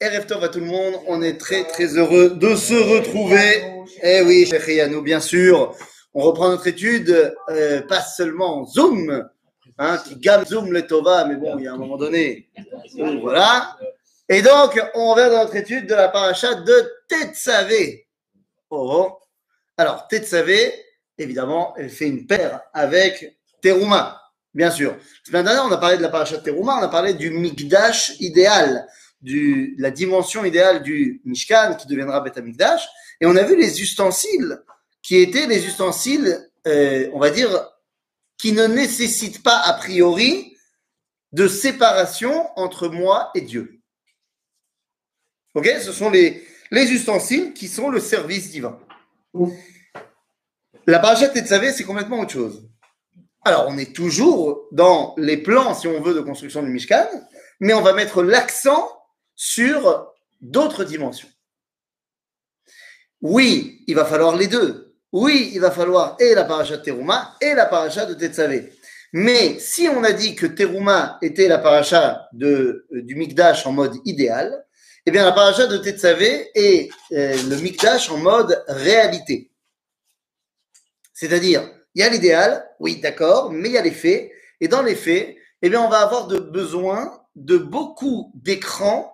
Erev Tov à tout le monde, on est très très heureux de se retrouver. Eh oui, Cheikh nous bien sûr. On reprend notre étude, euh, pas seulement en Zoom, hein, qui gamme Zoom le Tova, mais bon, il y a un moment donné, voilà. Et donc, on revient dans notre étude de la paracha de Tetzavé. Oh, oh. Alors, Tetzavé, évidemment, elle fait une paire avec Teruma, bien sûr. Semaine dernière, on a parlé de la paracha de Teruma, on a parlé du Mikdash idéal du, la dimension idéale du Mishkan qui deviendra Beth Amikdash. Et on a vu les ustensiles qui étaient les ustensiles, euh, on va dire, qui ne nécessitent pas a priori de séparation entre moi et Dieu. Ok? Ce sont les, les ustensiles qui sont le service divin. La parachute Tetzavé, c'est complètement autre chose. Alors, on est toujours dans les plans, si on veut, de construction du Mishkan, mais on va mettre l'accent sur d'autres dimensions. Oui, il va falloir les deux. Oui, il va falloir et la paracha de Teruma et la paracha de Tetzavé. Mais si on a dit que Teruma était la paracha euh, du Mikdash en mode idéal, eh bien la paracha de Tetzavé est euh, le Mikdash en mode réalité. C'est-à-dire, il y a l'idéal, oui, d'accord, mais il y a les faits. Et dans les faits, eh bien, on va avoir de besoin de beaucoup d'écrans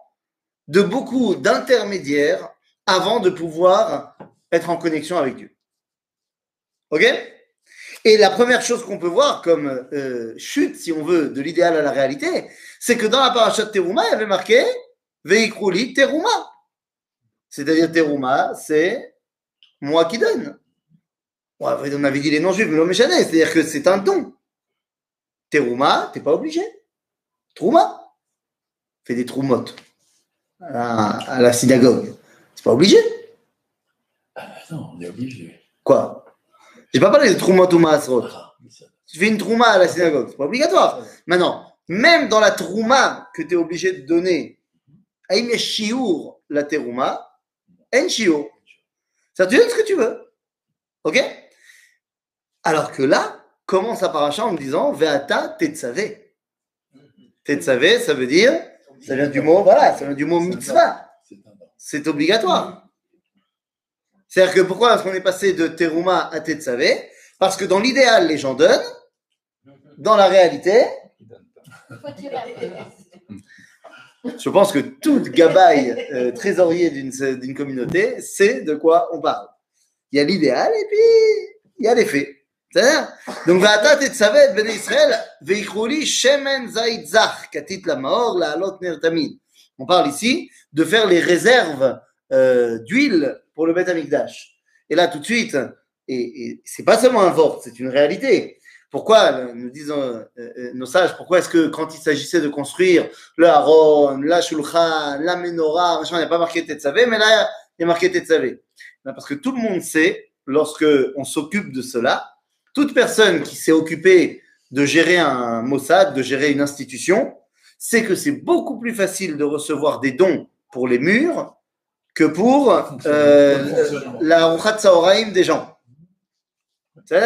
de beaucoup d'intermédiaires avant de pouvoir être en connexion avec Dieu. Ok? Et la première chose qu'on peut voir comme euh, chute, si on veut, de l'idéal à la réalité, c'est que dans la paracha de Teruma, il y avait marqué Veikruli Teruma. C'est-à-dire Teruma, c'est moi qui donne. On avait dit les non-juifs, mais l'homme c'est-à-dire que c'est un don. Teruma, t'es pas obligé. Trouma, fais des troumottes à, la synagogue. C'est pas obligé. Ah, non, on est obligé. Quoi? J'ai pas parlé de Trouma ou Maasrot. Ah, tu fais une Trouma à la synagogue, c'est pas obligatoire. Maintenant, même dans la Trouma que tu es obligé de donner, Aïm Shiour la Terouma, En Shiour. Ça te donne ce que tu veux. Ok? Alors que là, commence à paracha en me disant Veata Tetsavé. Tetsavé, ça veut dire ça vient du mot, voilà, ça vient du mot mitzvah. C'est obligatoire. C'est-à-dire que pourquoi est-ce qu'on est passé de Teruma à Tetzavé Parce que dans l'idéal, les gens donnent. Dans la réalité, je pense que tout gabaille euh, trésorier d'une communauté sait de quoi on parle. Il y a l'idéal et puis il y a les faits. Donc, ואתה תצווה את בני ישראל, ויקראו לי שמן זית זך, כתית למאור, לעלות נר תמיד. On parle ici de faire les réserves euh, d'huile pour le Beth Amikdash. Et là, tout de suite, et, et c'est pas seulement un vort, c'est une réalité. Pourquoi, nous disons euh, euh, nos sages, pourquoi est-ce que quand il s'agissait de construire le Haron, la Shulchan, la Menorah, machin, il n'y a pas marqué Tetzavé, mais là, il y a marqué Tetzavé. Parce que tout le monde sait, lorsque on s'occupe de cela, toute personne qui s'est occupée de gérer un Mossad, de gérer une institution, sait que c'est beaucoup plus facile de recevoir des dons pour les murs que pour euh, la Ruchat Saoraim des gens. C'est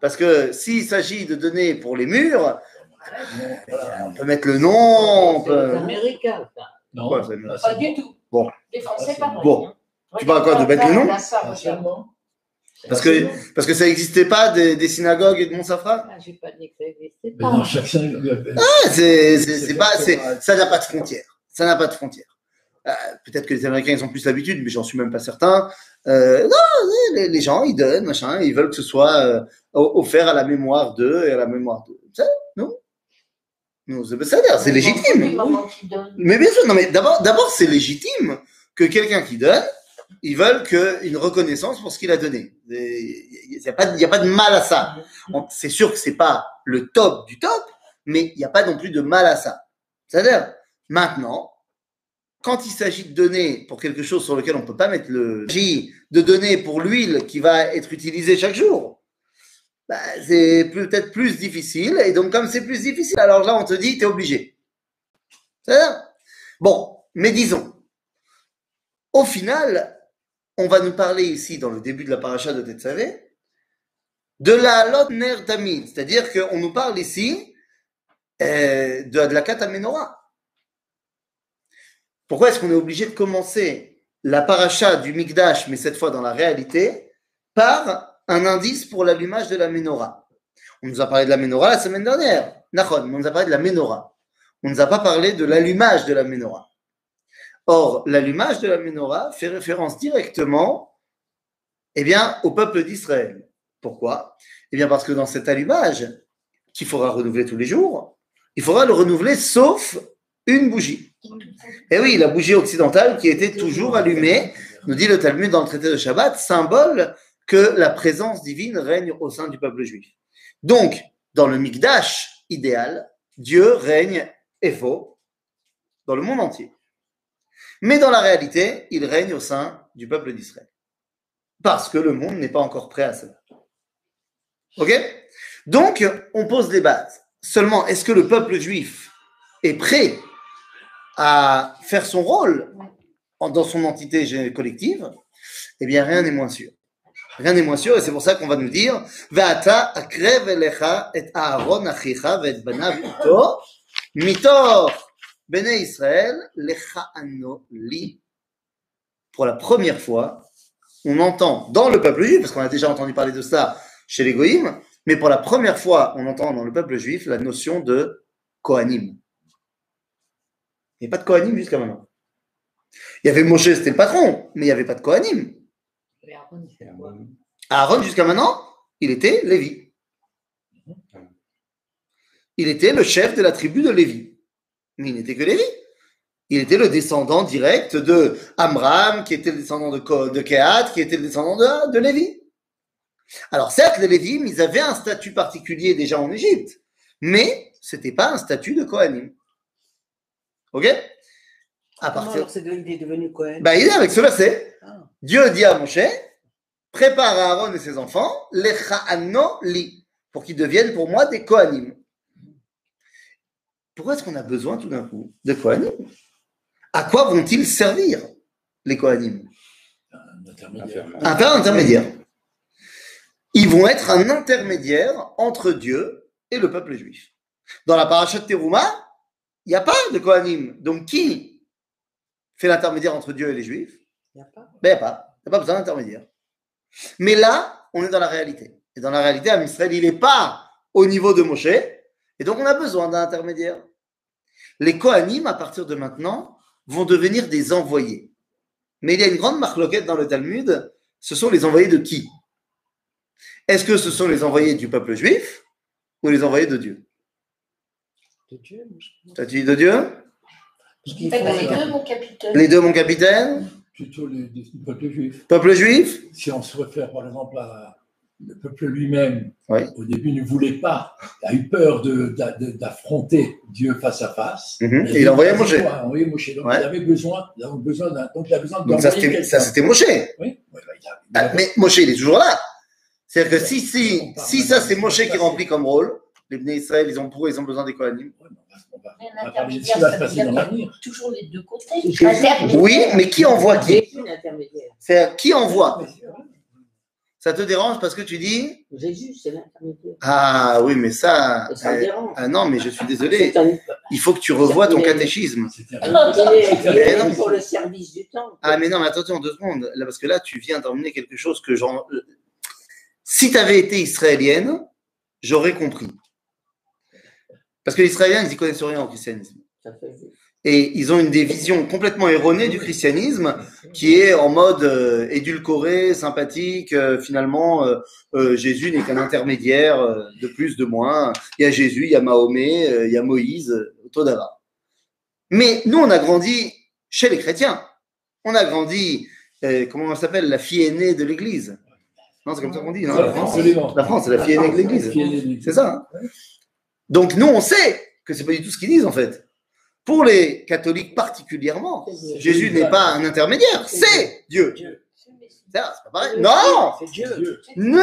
Parce que s'il s'agit de donner pour les murs, on peut mettre le nom. On peut... américain, ça. Non, pas du tout. Bon. Les Français, pas Bon. Tu parles quoi de mettre le nom parce que, parce que ça n'existait pas des, des, synagogues et de Montsafra ah, J'ai pas dit que ça n'existait pas. Non, chaque synagogue. Ah, c'est, c'est, pas, c'est, ça n'a pas de frontières. Ça n'a pas de frontières. Euh, peut-être que les Américains, ils ont plus l'habitude, mais j'en suis même pas certain. Euh, non, les, les, gens, ils donnent, machin, ils veulent que ce soit euh, offert à la mémoire d'eux et à la mémoire d'eux. Ça, non Non, c'est, c'est légitime. Mais bien sûr, non, mais d'abord, d'abord, c'est légitime que quelqu'un qui donne, ils veulent une reconnaissance pour ce qu'il a donné. Il n'y a, pas, a pas de mal à ça. C'est sûr que c'est pas le top du top, mais il n'y a pas non plus de mal à ça. C'est-à-dire, maintenant, quand il s'agit de donner pour quelque chose sur lequel on ne peut pas mettre le J, de donner pour l'huile qui va être utilisée chaque jour, bah, c'est peut-être plus difficile. Et donc, comme c'est plus difficile, alors là, on te dit, tu es obligé. C'est-à-dire Bon, mais disons, au final, on va nous parler ici, dans le début de la paracha de Tetzavé, de la lot ner c'est-à-dire qu'on nous parle ici euh, de la. Pourquoi est-ce qu'on est obligé de commencer la paracha du Mikdash, mais cette fois dans la réalité, par un indice pour l'allumage de la menorah? On nous a parlé de la menorah la semaine dernière. Nachon, mais on nous a parlé de la menorah. On ne nous a pas parlé de l'allumage de la menorah. Or, l'allumage de la menorah fait référence directement eh bien, au peuple d'Israël. Pourquoi? Eh bien, parce que dans cet allumage, qu'il faudra renouveler tous les jours, il faudra le renouveler sauf une bougie. Et oui, la bougie occidentale qui était toujours allumée, nous dit le Talmud dans le traité de Shabbat, symbole que la présence divine règne au sein du peuple juif. Donc, dans le Mikdash idéal, Dieu règne et faux dans le monde entier. Mais dans la réalité, il règne au sein du peuple d'Israël. Parce que le monde n'est pas encore prêt à cela. Ok? Donc, on pose les bases. Seulement, est-ce que le peuple juif est prêt à faire son rôle dans son entité collective? Eh bien, rien n'est moins sûr. Rien n'est moins sûr, et c'est pour ça qu'on va nous dire Ve'ata akrev et Aaron achicha ito mitor bnei Israël lecha'ano li. Pour la première fois, on entend dans le peuple juif, parce qu'on a déjà entendu parler de ça chez les Goïms, mais pour la première fois, on entend dans le peuple juif la notion de Kohanim. Il n'y a pas de Kohanim jusqu'à maintenant. Il y avait Moshe, c'était le patron, mais il n'y avait pas de Kohanim. Aaron, jusqu'à maintenant, il était Lévi. Il était le chef de la tribu de Lévi. Mais il n'était que Lévi. Il était le descendant direct de Amram, qui était le descendant de, de Kehat, qui était le descendant de, de Lévi. Alors certes, les Lévim, ils avaient un statut particulier déjà en Égypte, mais c'était pas un statut de Kohanim. Ok? À partir... alors c'est devenu, il est devenu Cohen Bah, il est avec ce verset. Ah. Dieu dit à Moshe, prépare Aaron et ses enfants, les li, pour qu'ils deviennent pour moi des Kohanim. Pourquoi est-ce qu'on a besoin tout d'un coup de Kohanim? À quoi vont-ils servir, les Kohanim? Un intermédiaire. Un intermédiaire. Ils vont être un intermédiaire entre Dieu et le peuple juif. Dans la paracha de Teruma, il n'y a pas de Kohanim. Donc qui fait l'intermédiaire entre Dieu et les juifs? Il n'y a pas. ben, il n'y a pas. Il n'y a pas besoin d'intermédiaire. Mais là, on est dans la réalité. Et dans la réalité, Am Israël, il n'est pas au niveau de Moshe. Et donc, on a besoin d'un intermédiaire. Les Kohanim, à partir de maintenant, vont devenir des envoyés. Mais il y a une grande marloquette dans le Talmud. Ce sont les envoyés de qui? Est-ce que ce sont les envoyés du peuple juif ou les envoyés de Dieu? De Dieu. T'as dit de Dieu? Eh ben, les deux, mon capitaine. Les deux, mon capitaine? Plutôt les, les- le peuple juif. Peuple juif? Si on se réfère par exemple à le peuple lui-même, Oui. au début ne voulait pas, a eu peur d'affronter Dieu face à face. Mhm. Et il a envoyé Moshe. Il a envoyé Moshe. Donc Ouais. il avait besoin, il avait besoin d'un, donc il a besoin Donc, ça, c'était ça, quelqu'un. c'était Moshe. Oui, ouais, bah, il a- il Ah, a- mais Moshe, il est toujours là. C'est-à-dire que si, si, si ça, c'est. Moshe qui remplit comme rôle, les Bnei Israël, ils ont pour eux, ils ont besoin des Kohanim. Ouais, mais on va- on va- Mais on va un parler de ce intermédiaire, qui va ça se veut passer dire dans qu'il y a l'avenir. toujours les deux côtés. Oui, mais qui envoie qui? C'est qui envoie? Ça te dérange parce que tu dis Jésus, c'est l'intermédiaire. Ah oui, mais ça. Et ça me dérange. ah non, mais je suis désolé. C'est un- Il faut que tu revois ton catéchisme. C'était Il un- est, il est Mais non. pour le service du temps. Ah, mais non, mais attention, deux secondes. Là, parce que là, tu viens d'emmener quelque chose que j'en. euh, Si tu avais été israélienne, j'aurais compris. Parce que les Israéliens, ils n'y connaissent rien au christianisme. Et ils ont une des visions complètement erronées du christianisme qui est en mode euh, édulcoré, sympathique. euh, finalement, euh, Jésus n'est qu'un intermédiaire de plus, de moins. Il y a Jésus, il y a Mahomet, il y a Moïse, Todava. Mais nous, on a grandi chez les chrétiens. On a grandi, comment on s'appelle, la fille aînée de l'Église. Non, c'est comme ça qu'on dit, non La France, Absolument. la France, c'est la fille aînée de l'Église. C'est ça. hein Donc nous, on sait que c'est pas du tout ce qu'ils disent en fait. Pour les catholiques particulièrement, Jésus n'est pas un intermédiaire, c'est Dieu. Dieu. C'est ça, c'est pas pareil. Non, C'est Dieu. Dieu. non.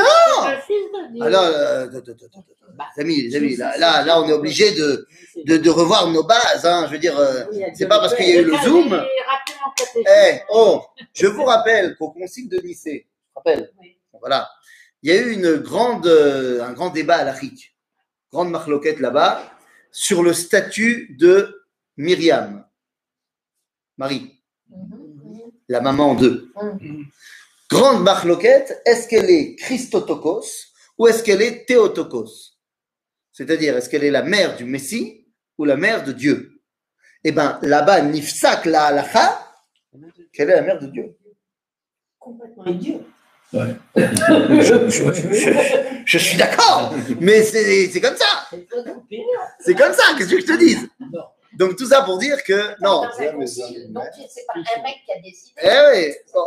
Alors, euh, attends, attends. Bah, les amis, les amis, là, là, là, on est obligé de, C'est de, de revoir nos bases. Hein. Je veux dire, euh, c'est pas parce qu'il y a eu le Zoom. Eh, oh, je vous rappelle qu'au concile de Nicée, rappelle, voilà, il y a eu une grande, euh, un grand débat à l'Afrique, grande marloquette là-bas, sur le statut de Myriam. Marie, la maman d'eux. Grande marloquette, est-ce qu'elle est Christotokos ou est-ce qu'elle est Théotokos? C'est-à-dire, est-ce qu'elle est la mère du Messie ou la mère de Dieu? Eh bien, là-bas, Nifsak la halacha, qu'elle est la mère de Dieu. Complètement idiot. Ouais. Je, je- je- je suis d'accord, mais c'est comme ça. C'est comme ça, qu'est-ce que je te dise? Non. Donc, tout ça pour dire que, non. Donc, c'est pas un mec qui a décidé. Eh oui, bon.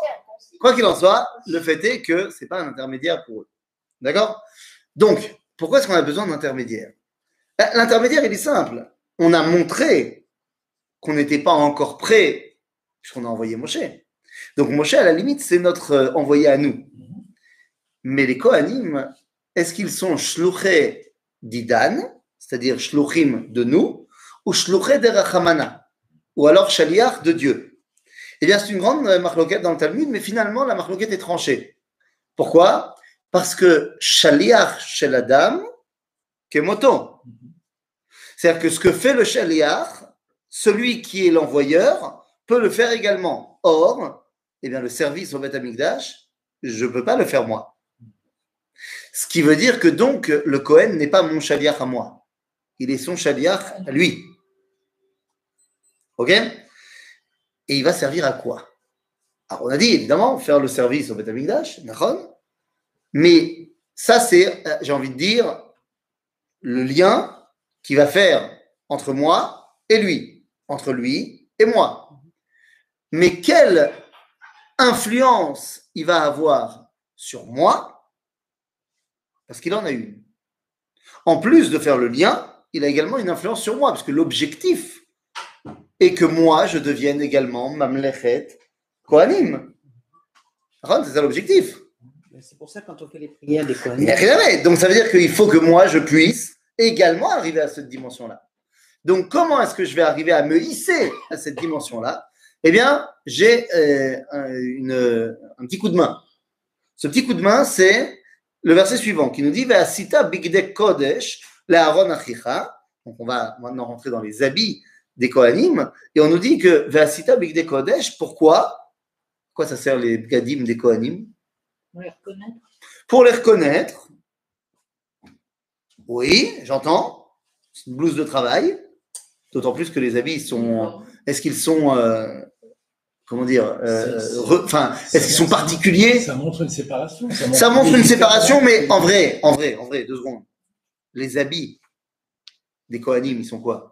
Quoi qu'il en soit, le fait est que c'est pas un intermédiaire pour eux. D'accord? Donc, pourquoi est-ce qu'on a besoin d'intermédiaire Ben, L'intermédiaire, il est simple. On a montré qu'on n'était pas encore prêt, puisqu'on a envoyé Moshe. Donc, Moshe, à la limite, c'est notre euh, envoyé à nous. Mais les Kohanim, est-ce qu'ils sont shluché d'Idan, c'est-à-dire shluchim de nous, ou ou alors shaliach de Dieu Eh bien, c'est une grande euh, marloquette dans le Talmud, mais finalement, la marloquette est tranchée. Pourquoi? Parce que shaliach shel Adam, kemoto. C'est-à-dire que ce que fait le shaliach, celui qui est l'envoyeur, peut le faire également. Or, eh bien, le service au Beth Amikdash, je ne peux pas le faire moi. Ce qui veut dire que donc le Cohen n'est pas mon shaliach à moi. Il est son shaliach à lui. Ok Et il va servir à quoi Alors on a dit évidemment faire le service au Beth Amikdash, d'accord Mais ça c'est, euh, j'ai envie de dire, le lien qui va faire entre moi et lui, entre lui et moi. Mais quelle influence il va avoir sur moi Parce qu'il en a une. En plus de faire le lien, il a également une influence sur moi, parce que l'objectif est que moi, je devienne également Mamlechet Kohanim. C'est ça l'objectif. C'est pour ça quand on fait les prières des mettre. Donc ça veut dire qu'il faut que moi, je puisse également arriver à cette dimension-là. Donc comment est-ce que je vais arriver à me hisser à cette dimension-là? Eh bien, j'ai euh, un, une- un petit coup de main. Ce petit coup de main, c'est le verset suivant qui nous dit Ve'asita bigdei kodesh le'aron achicha. Donc on va maintenant rentrer dans les habits des Kohanim et on nous dit que Ve'asita bigdei kodesh. Pourquoi? Pourquoi ça sert les gadim des Kohanim? On les reconnaît. pour les reconnaître. Oui, j'entends. C'est une blouse de travail. D'autant plus que les habits sont. Est-ce qu'ils sont. euh, comment dire euh, Enfin, est-ce qu'ils sont particuliers? Ça montre une séparation. Ça montre une séparation, mais en vrai, en vrai, en vrai, deux secondes. Les habits des Kohanim, ils sont quoi? Ils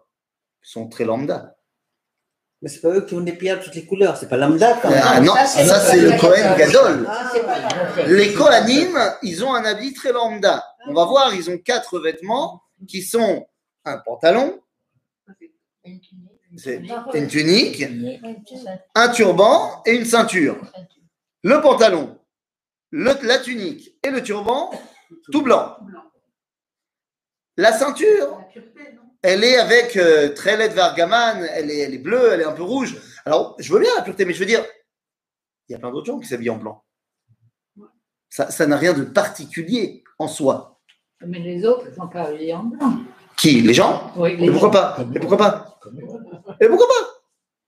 sont très lambda. Mais c'est pas eux qui ont des pierres de toutes les couleurs, c'est pas lambda quand même. Ah non, ça, ça c'est- le Kohen Gadol. Ah, grave. Les Kohanim, ils ont un habit très lambda. On va voir, ils ont quatre vêtements qui sont un pantalon, Une tunique. C'est une un turban et une ceinture. Le pantalon, le- la tunique et le turban, tout blanc. La ceinture, La pureté, non elle est avec euh, très laide Vargaman, elle est, elle est bleue, elle est un peu rouge. Alors, je veux bien la pureté, mais je veux dire, il y a plein d'autres gens qui s'habillent en blanc. Ça ça n'a rien de particulier en soi. Mais les autres, ils sont pas habillés en blanc. Qui Les gens? Oui, les Et pourquoi gens. pas? Et pourquoi pas? Et pourquoi pas?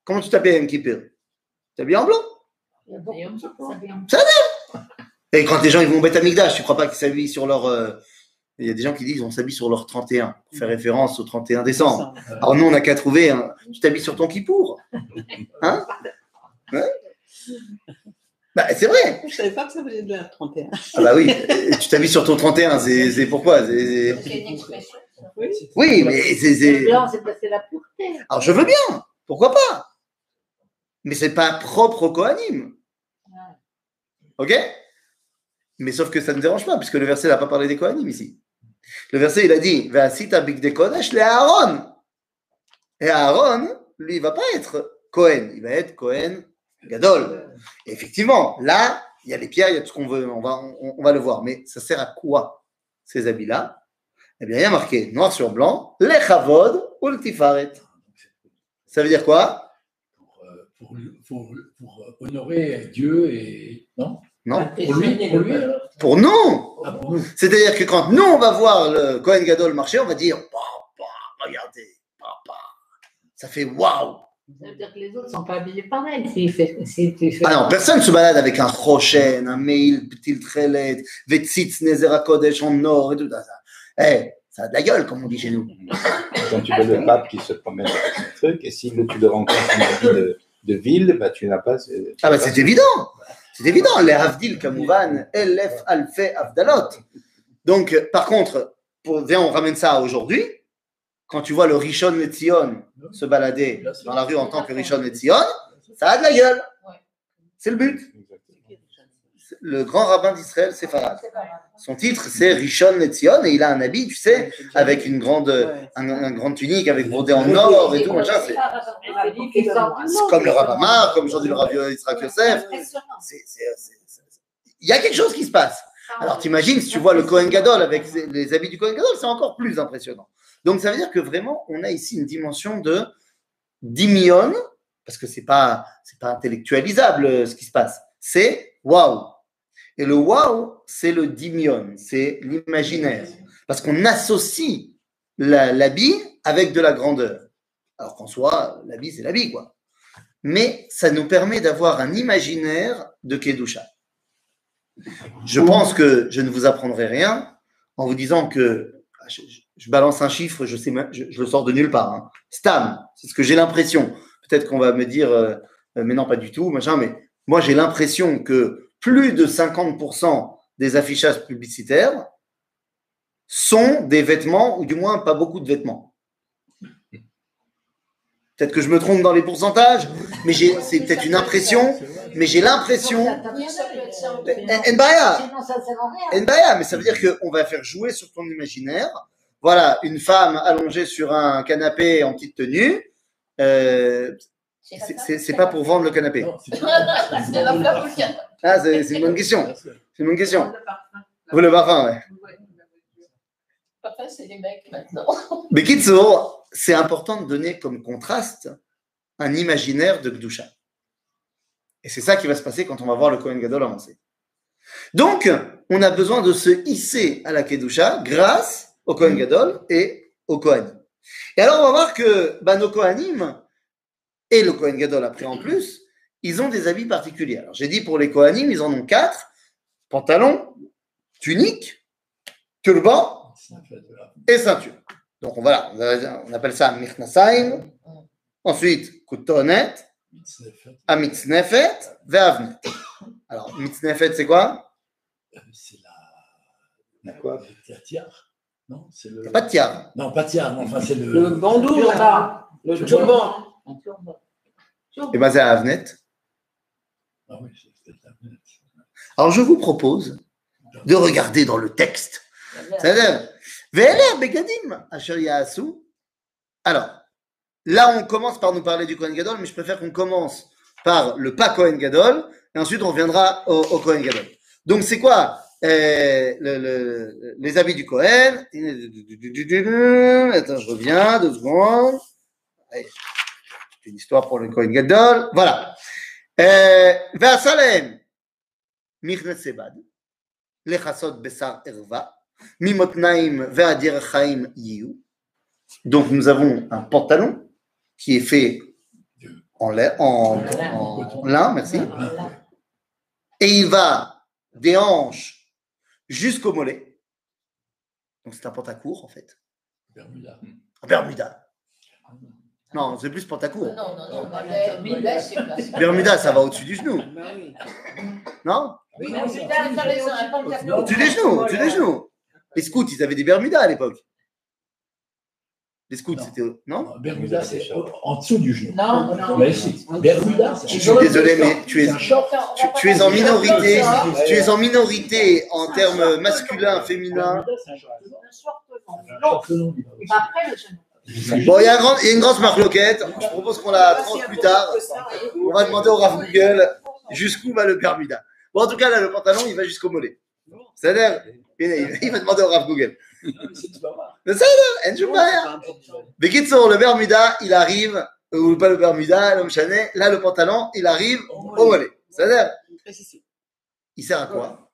Comment tu t'habilles un kippur Tu t'habilles en blanc? Blanc. Et quand les gens ils vont au Beth Amikdash, tu crois pas qu'ils s'habillent sur leur. euh, Il y a des gens qui disent on s'habille sur leur 31, pour faire référence au 31 décembre. Alors nous, on n'a qu'à trouver un. Tu t'habilles sur ton kippour Hein Ouais Bah, c'est vrai Je savais pas que ça faisait de la 31. Ah, bah oui, tu t'habilles sur ton 31, c'est c'est pourquoi C'est- une expression. Oui, mais c'est. Blanc, la pureté. Alors je veux bien, pourquoi pas? Mais c'est pas propre au Kohanim. Ok? Mais sauf que ça ne dérange pas, puisque le verset n'a pas parlé des Kohanim ici. Le verset, il a dit Ve'asita big kodesh le Aaron. Et Aaron, lui, il va pas être Kohen, il va être Kohen Gadol. Et effectivement, là, il y a les pierres, il y a tout ce qu'on veut, on va, on, on va le voir. Mais ça sert à quoi, ces habits-là? Eh bien, il y a marqué noir sur blanc les Chavod ou le Tifaret. Ça veut dire quoi? Pour, euh, pour, pour, pour honorer Dieu et. Non? Non Pour lui, pour lui alors? Pour nous Ah. C'est-à-dire que quand nous, on va voir le Kohen Gadol marcher, on va dire Papa, regardez, papa, ça fait waouh Ça veut dire que les autres ne sont pas habillés pareil. Si, fait, si tu fais Ah non, personne ne se balade avec un rochen, un mail, petit trelet, vetzitz, nezera kodesh en or et tout ça. Eh, ça a de la gueule, comme on dit chez nous. Quand tu vois le pape qui se promène avec son truc, et si le- tu le rencontres en habit de, de ville, bah, tu n'as pas. tu Ah bah c'est évident, c'est évident. Les Havdil, Kamouvan, Elef, Alfe, Avdalot. Donc, par contre, pour, viens, on ramène ça à aujourd'hui. Quand tu vois le Rishon Letzion se balader dans la rue en tant que Rishon Letzion, ça a de la gueule. C'est le but. Le grand rabbin d'Israël, c'est Farad. Son titre, c'est Rishon Letzion, et il a un habit, tu sais, avec une grande, Ouais. un, tunique avec brodé en or et tout, machin. C'est comme le Amar, comme aujourd'hui le Yosef. C'est- c'est- Il y a quelque chose qui se passe. Alors t'imagines, si tu vois le Kohen Gadol avec les habits du Kohen Gadol, c'est encore plus impressionnant. Donc ça veut dire que vraiment, on a ici une dimension de dimion, parce que c'est pas, c'est pas intellectualisable euh, ce qui se passe. C'est waouh. Et le waouh, c'est le dimion, c'est l'imaginaire. Parce qu'on associe la- l'habit avec de la grandeur. Alors qu'en soi, l'habit, c'est l'habit, quoi. Mais ça nous permet d'avoir un imaginaire de Kedusha. Je pense que je ne vous apprendrai rien en vous disant que ah, je, balance un chiffre, je, sais, je, je le sors de nulle part. hein. Stam, c'est ce que j'ai l'impression. Peut-être qu'on va me dire, euh, euh, mais non, pas du tout, machin, mais moi j'ai l'impression que plus de 50% des affichages publicitaires sont des vêtements, ou du moins pas beaucoup de vêtements. Peut-être que je me trompe dans les pourcentages, mais c'est peut-être une impression, mais j'ai l'impression. Nbaya. Nbaya, mais ça veut dire qu'on va faire jouer sur ton imaginaire. Voilà, une femme allongée sur un canapé en petite tenue. euh, c'est pas pour vendre le canapé. Ah, c'est c'est une bonne question. C'est une bonne question. Le parfum. Vous le parfum, ouais. Parfum, c'est les mecs maintenant. Mais c'est important de donner comme contraste un imaginaire de Gdusha. Et c'est ça qui va se passer quand on va voir le Kohen Gadol avancer. Donc, on a besoin de se hisser à la Kedusha grâce au Kohen Gadol et au Kohanim. Et alors, on va voir que bah, nos Kohanim et le Kohen Gadol après en plus, ils ont des habits particuliers. Alors, j'ai dit pour les Kohanim, ils en ont quatre pantalon, tunique, turban de et ceinture. Donc voilà, on appelle ça Mirnasaim. Ensuite, fait. Amitznefet, Veavnet. Alors, Mitznefet, c'est quoi? C'est la. La quoi? La tiare. Non, c'est le. Pas de tiare. Non, pas tiare, non, enfin, c'est le. Le bandou, là. Turban. Le turban. Et bien, c'est Avnet. Ah oui, c'est peut-être la planète. Alors, je vous propose de regarder dans le texte. Begadim. Alors, là, on commence par nous parler du Kohen Gadol, mais je préfère qu'on commence par le pas Kohen Gadol, et ensuite on reviendra au, au Kohen Gadol. Donc, c'est quoi euh, le- le- les habits du Kohen? Attends, je reviens, deux secondes. Allez, c'est une histoire pour le Kohen Gadol. Voilà. Donc nous avons un pantalon qui est fait en lin, en, en lin, merci. Et il va des hanches jusqu'au mollet. Donc c'est un pantacourt en fait. Bermuda. Bermuda. Non, c'est plus pantacourt. Non, non, non. c'est Bermuda, ça va au-dessus du genou. Bah oui. Non Oui, mais c'est pas intéressant, un pantalon. Au-dessus des genoux, au-dessus des genoux. Les scouts, ils avaient des Bermudas à l'époque. Les scouts, c'était. Non Bermuda, c'est en dessous du genou. Non, non. Mais si, Bermuda, c'est Je suis désolé, mais tu es, tu, es en minorité. Tu es en minorité en termes. Bermuda, va aussi. Après le genou. Bon, il y a, un grand- il y a une grosse marloquette. Je propose qu'on la tranche plus tard. On va demander au Rav Google jusqu'où va le Bermuda. Bon, en tout cas, là, le pantalon, il va jusqu'au mollet. C'est-à-dire, il il va demander au Rav Google. Mais. Enjoubaya. Bekitsour, le Bermuda, il arrive, ou pas le Bermuda, l'homme chanet, là, le pantalon, il arrive au mollet. C'est-à-dire, il sert à quoi?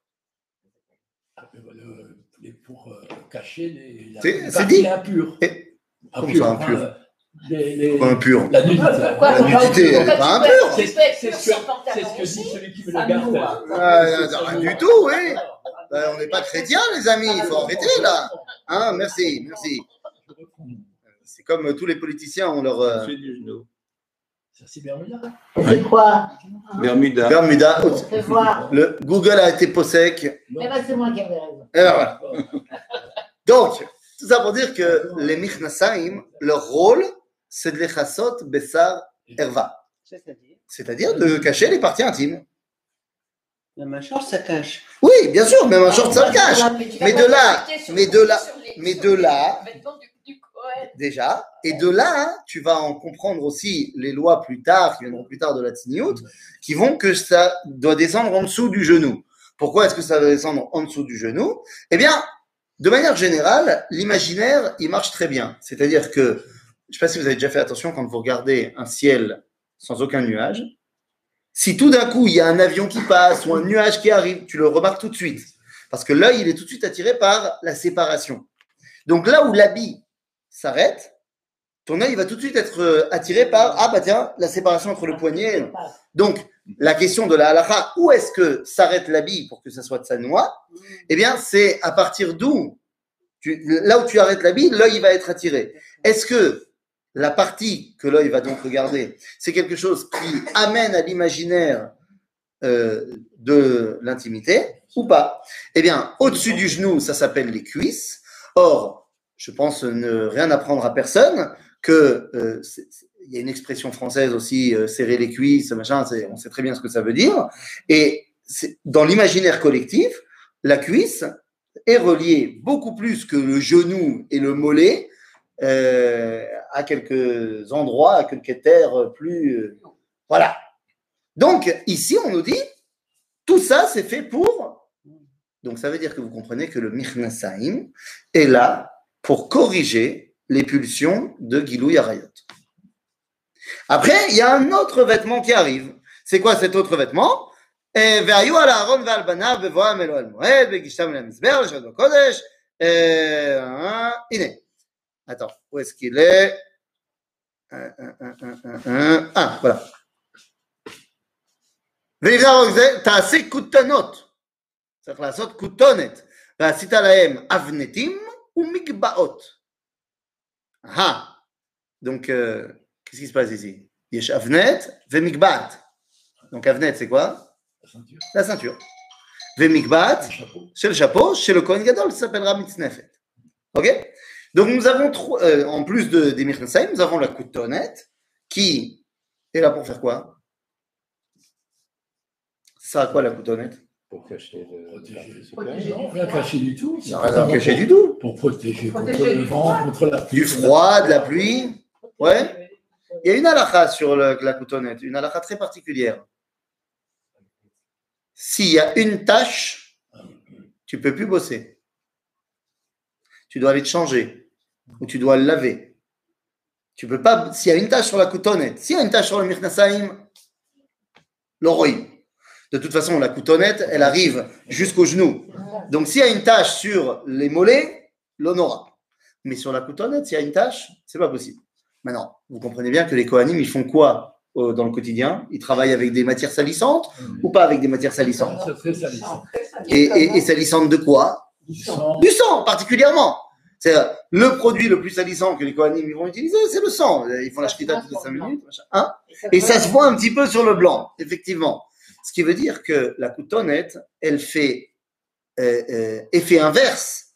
Le- les- Pour euh, cacher les, la C'est- dit. Et- Ça, enfin, impures euh, les- les- Pas impur. la nudité. Pourquoi La pas- nudité, pas peux- impure. C'est pur ce que- dit celui qui me le garde. Ah, du tout, oui. Ben, on n'est pas chrétiens, les amis, il faut arrêter là. Hein, merci, merci. C'est comme tous les politiciens ont leur euh, c'est Bermuda. C'est quoi? Bermuda. Bermuda. Fais voir. Le Google a été possec. Et Eh ben, c'est moi qui avais raison. ben, voilà. Donc, tout ça pour dire que les Michnasaim, leur rôle, c'est de les chassot, bessar, herva. C'est-à-dire, de cacher les parties intimes. même un short, ça cache. Oui, bien sûr, même un short, ça le cache. Mais de là, mais de là, mais de là- déjà. Et de là, tu vas en comprendre aussi les lois plus tard, qui viendront plus tard de la Tsiniout, qui vont que ça doit descendre en dessous du genou. Pourquoi est-ce que ça doit descendre en dessous du genou? Eh bien, de manière générale, l'imaginaire, il marche très bien. C'est-à-dire que, je ne sais pas si vous avez déjà fait attention quand vous regardez un ciel sans aucun nuage. Si tout d'un coup, il y a un avion qui passe ou un nuage qui arrive, tu le remarques tout de suite. Parce que l'œil, il est tout de suite attiré par la séparation. Donc là où l'habit s'arrête, ton œil va tout de suite être euh, attiré par ah bah tiens la séparation entre le poignet. et- Donc la question de la halakha, où est-ce que s'arrête l'habit pour que ça soit de sa noix Eh bien c'est à partir d'où là où tu arrêtes l'habit, l'œil va être attiré. Est-ce que la partie que l'œil va donc regarder, c'est quelque chose qui amène à l'imaginaire euh, de l'intimité ou pas? Eh bien, au-dessus du genou, ça s'appelle les cuisses. Or, je pense ne rien apprendre à personne que euh, c'est- il y a une expression française aussi, euh, serrer les cuisses, machin, on sait très bien ce que ça veut dire. Et dans l'imaginaire collectif, la cuisse est reliée beaucoup plus que le genou et le mollet euh, à quelques endroits, à quelques terres plus. euh, voilà. Donc, ici, on nous dit, tout ça, c'est fait pour. Donc, ça veut dire que vous comprenez que le Mirnasaim est là pour corriger les pulsions de Gilou Yarayot. Après, il y a un autre vêtement qui arrive. C'est quoi cet autre vêtement אה, והיו על אהרון ועל בניו בבואם אלוהי המועד, והגישתם אל המזבח, לשבת בקודש. אה, אה, הנה, attends, où est-ce qu'il est Euh, euh, euh, euh, euh, euh, Ah, voilà. ונבנה רק זה, תעשי כותנות. צריך לעשות כותונת. ועשית להם אבנטים ומגבעות. Ah, donc, euh, Qu'est-ce qui se passe ici? Il y Yesh Avnet, Vemikbat. Donc Avnet, c'est quoi? La ceinture. Vemikbat, c'est le chapeau, chez le Kohen Gadol, ça s'appellera Mitznefet. Ok? Donc nous avons, euh, en plus de, des Mirnasai, nous avons la coutonnette qui est là pour faire quoi? Ça à quoi la coutonnette pour cacher le. Rien cacher du tout. Rien cacher du tout. Pour protéger, protéger contre le vent, contre la pluie. Du froid, de la pluie. Ouais. Il y a une halakha sur la coutonnette, une halakha très particulière. S'il y a une tâche, tu peux plus bosser. Tu dois aller te changer ou tu dois le laver. Tu peux pas. S'il y a une tâche sur la coutonnette, s'il y a une tâche sur le mirnasaim, l'oroïm. De toute façon, la coutonnette, elle arrive jusqu'au genou. Donc, s'il y a une tâche sur les mollets, l'honora. Mais sur la coutonnette, s'il y a une tâche, c'est pas possible. Maintenant, vous comprenez bien que les Kohanim, ils font quoi euh, dans le quotidien? Ils travaillent avec des matières salissantes ou pas avec des matières salissantes? Salissant. et, et, et salissantes de quoi? Du sang. Du sang, particulièrement. C'est euh, le produit le plus salissant que les Kohanim ils vont utiliser, c'est le sang. Ils font la toutes les 5 minutes. machin. Hein? Et ça se voit un petit peu sur le blanc, effectivement. Ce qui veut dire que la coutonnette, elle fait euh, euh, effet inverse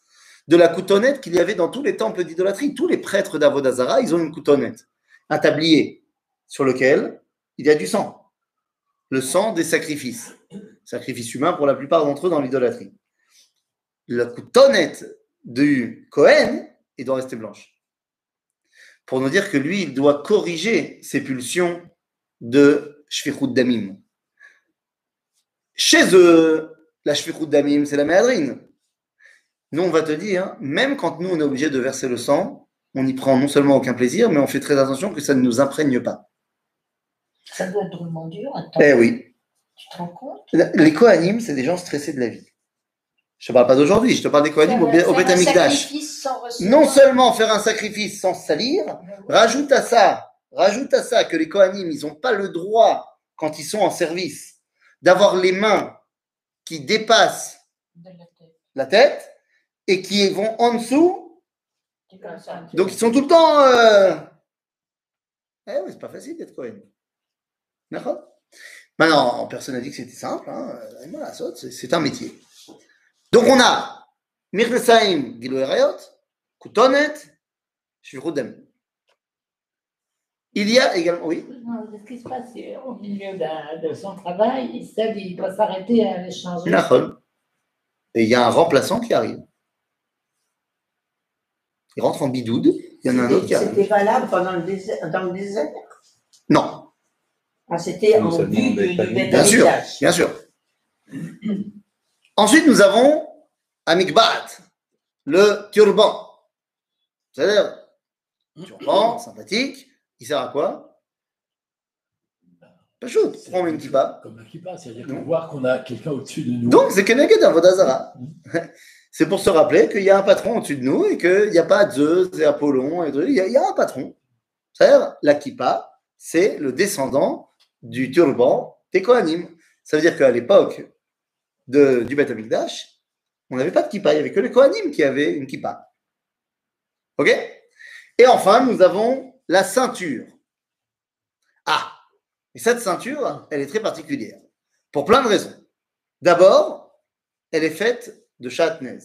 de la coutonnette qu'il y avait dans tous les temples d'idolâtrie. Tous les prêtres d'Avodazara, ils ont une coutonnette, un tablier sur lequel il y a du sang. Le sang des sacrifices. Sacrifices humains pour la plupart d'entre eux dans l'idolâtrie. La coutonnette du Cohen, il doit rester blanche. Pour nous dire que lui, il doit corriger ses pulsions de Shfichut Damim. Chez eux, la Shfichut Damim, c'est la méadrine. Nous, on va te dire, même quand nous, on est obligé de verser le sang, on n'y prend non seulement aucun plaisir, mais on fait très attention que ça ne nous imprègne pas. Ça doit être drôlement dur. Attends, Eh oui. tu te rends compte? Les Kohanim, c'est des gens stressés de la vie. Je ne parle pas d'aujourd'hui, je te parle des Kohanim au, au Beth Amikdash. Non seulement faire un sacrifice sans salir, rajoute à ça, rajoute à ça que les Kohanim, ils n'ont pas le droit, quand ils sont en service, d'avoir les mains qui dépassent la tête et qui vont en dessous. Donc ils sont tout le temps. Euh... Eh oui, c'est pas facile d'être Kohen. D'accord? Maintenant, personne n'a dit que c'était simple. Hein. Saute, c'est- un métier. Donc on a Mirnesaim Gilo Erayot, Koutonet, Shvirudem. Il y a également. Oui? Non, ce qui se passe, au milieu de son travail, il sait qu'il doit s'arrêter et aller changer. Nachon. Et il y a un remplaçant qui arrive. Il rentre en bidoude, il y en a un autre qui. C'était valable pendant le désert, dans le désert? Non, ah, C'était en vue. Beth bien sûr, bien sûr. Ensuite, nous avons Amikbat, le turban. C'est-à-dire, turban, sympathique, il sert à quoi? Pas chaud, prends une kippa. Comme un kippa, c'est-à-dire pour voir qu'on a quelqu'un au-dessus de nous. Donc, c'est Keneged Avodazara. C'est pour se rappeler qu'il y a un patron au-dessus de nous et qu'il n'y a pas Zeus et Apollon et. Il y, il y a un patron. C'est-à-dire, la kippa, c'est le descendant du turban des Kohanim. Ça veut dire qu'à l'époque du Beth Amikdash, on n'avait pas de kippa. Il n'y avait que les Kohanim qui avaient une kippa. OK? Et enfin, nous avons la ceinture. Ah Et cette ceinture, elle est très particulière. Pour plein de raisons. D'abord, elle est faite de chatnez.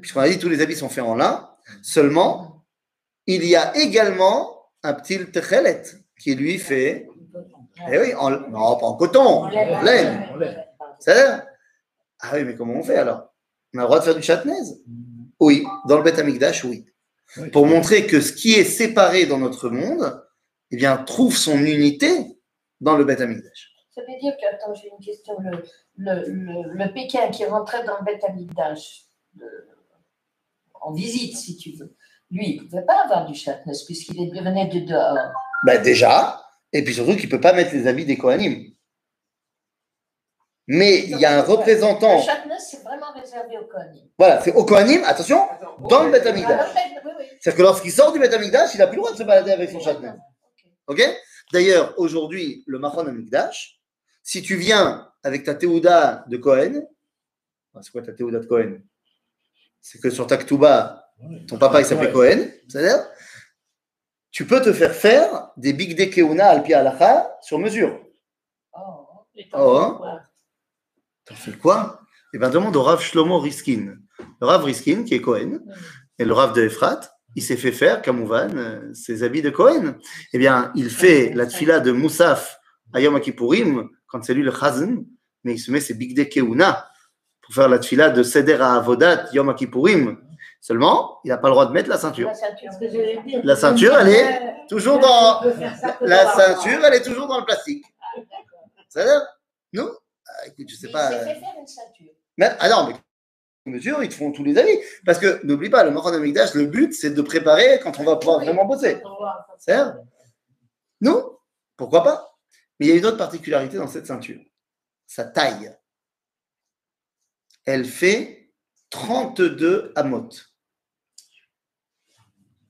Puisqu'on a dit tous les habits sont faits en lin, seulement, il y a également un petit techelet qui lui fait, eh oui, en, non, pas en coton, en laine. C'est-à-dire Ah oui, mais comment on fait alors? On a le droit de faire du chatnez? Oui, dans le Beth Amikdash, oui. Oui. Pour montrer que ce qui est séparé dans notre monde, eh bien, trouve son unité dans le Beth Amikdash. Ça veut dire que, attends, j'ai une question. Le, le, le, le Pékin qui rentrait dans le de- en visite, si tu veux, lui, il ne pouvait pas avoir du chatness puisqu'il venait de dehors. Ben déjà, et puis surtout qu'il ne peut pas mettre les habits des Kohanim. Mais il y a un représentant, Le chatness, c'est vraiment réservé aux Kohanim. voilà, c'est au Kohanim, attention, dans le oui, oui. C'est-à-dire que lorsqu'il sort du Beth Amikdash, il n'a plus le droit de se balader avec son chatnez. Ok D'ailleurs, aujourd'hui, le Machon Amikdash, si tu viens avec ta Théouda de Cohen, c'est quoi ta Théouda de Cohen? C'est que sur ta Ketouba, ton papa il s'appelait Cohen, c'est-à-dire, tu peux te faire faire des Big De Keuna al Pi Halacha sur mesure. Oh, Oh, t'en hein. fais quoi? T'en fais quoi? Eh bien, demande au Rav Shlomo Riskin. Le Rav Riskin, qui est Cohen, et le Rav de Ephrat, il s'est fait faire, Kamouvan, euh, ses habits de Cohen. Eh bien, il fait la tfila de Moussaf à Yom Kippourim, quand c'est lui le Chazan, mais il se met ses Big De Keuna pour faire la tfila de Seder à Avodat Yom Kippourim. Seulement, il n'a pas le droit de mettre la ceinture. La ceinture. Que La elle est toujours dans- ça La ceinture, elle est toujours dans le plastique. Ah, d'accord. C'est-à-dire Nous Ah, Écoute, je sais Il pas. euh, fait faire une ceinture. Mais, ah non, mais mesure, ils te font tous les avis. Parce que n'oublie pas, le Moran Amikdash, le but, c'est de préparer quand on va pouvoir Oui. vraiment bosser. Ça. C'est Nous Pourquoi pas Mais il y a une autre particularité dans cette ceinture. Sa taille. Elle fait 32 amotes.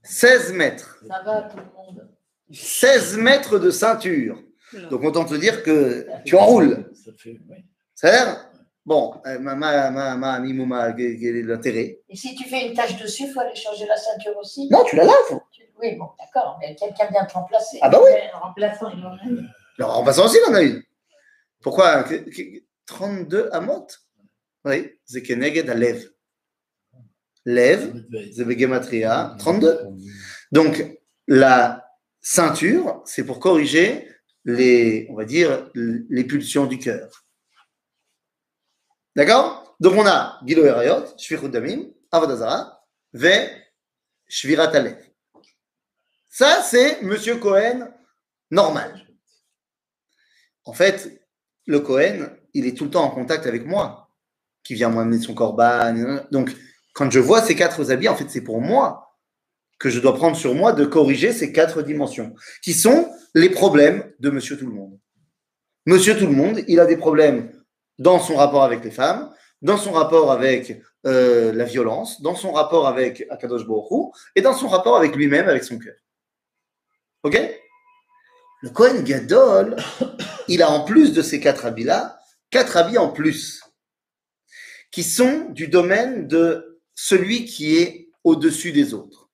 16 mètres. Ça va, tout le monde. 16 mètres de ceinture. Donc autant te dire que tu enroules. Ça fait, oui. C'est-à-dire Bon, euh, ma, ma, ma, ma quel est l'intérêt? Et si tu fais une tache dessus, il faut aller changer la ceinture aussi. Non, tu la laves. Oui, bon, d'accord, mais quelqu'un vient te remplacer. Ah bah oui. Remplaçant, il en a une. Alors, en passant aussi, il en a une. Pourquoi? Que- que- 32 amot? Oui, c'est Keneged à Lev. Lev, c'est Begematria, 32. Donc, la ceinture, c'est pour corriger les, on va dire, les pulsions du cœur. D'accord? Donc, on a Gilo Erayot, Shvichut Damim, Avodazara, Ve, Shvirat Alev. Ça, c'est Monsieur Cohen normal. En fait, le Cohen, il est tout le temps en contact avec moi, qui vient m'amener son corban. Donc, quand je vois ces quatre habits, en fait, c'est pour moi que je dois prendre sur moi de corriger ces quatre dimensions, qui sont les problèmes de Monsieur Tout le Monde. Monsieur Tout le Monde, il a des problèmes dans son rapport avec les femmes. dans son rapport avec euh, la violence, dans son rapport avec Akadosh Hu, et dans son rapport avec lui-même, avec son cœur. Ok? Le Kohen Gadol, il a en plus de ces quatre habits-là, quatre habits en plus, qui sont du domaine de celui qui est au-dessus des autres.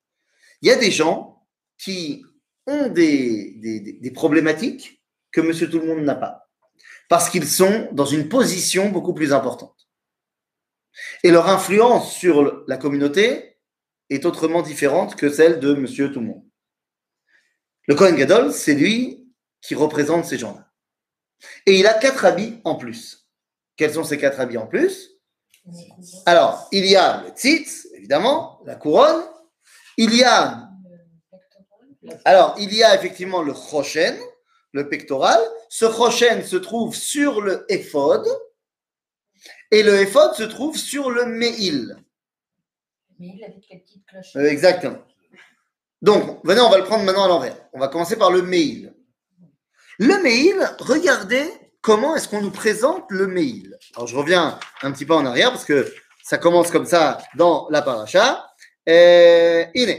Il y a des gens qui ont des, problématiques que monsieur tout le monde n'a pas, parce qu'ils sont dans une position beaucoup plus importante. Et leur influence sur la communauté est autrement différente que celle de monsieur tout le monde. Le Kohen Gadol, c'est lui qui représente ces gens-là. Et il a quatre habits en plus. Quels sont ces quatre habits en plus? Alors, il y a le tzitz, évidemment, la couronne. Il y a, alors, il y a effectivement le choshen, le pectoral. Ce choshen se trouve sur le éphod. Et le éphod se trouve sur le meil. Mais il avait les petites cloches. Euh, exactement. Donc, venez, on va le prendre maintenant à l'envers. On va commencer par le mail. Le mail, regardez comment est-ce qu'on nous présente le mail. Alors, je reviens un petit peu en arrière parce que ça commence comme ça dans la paracha. Euh, הנה,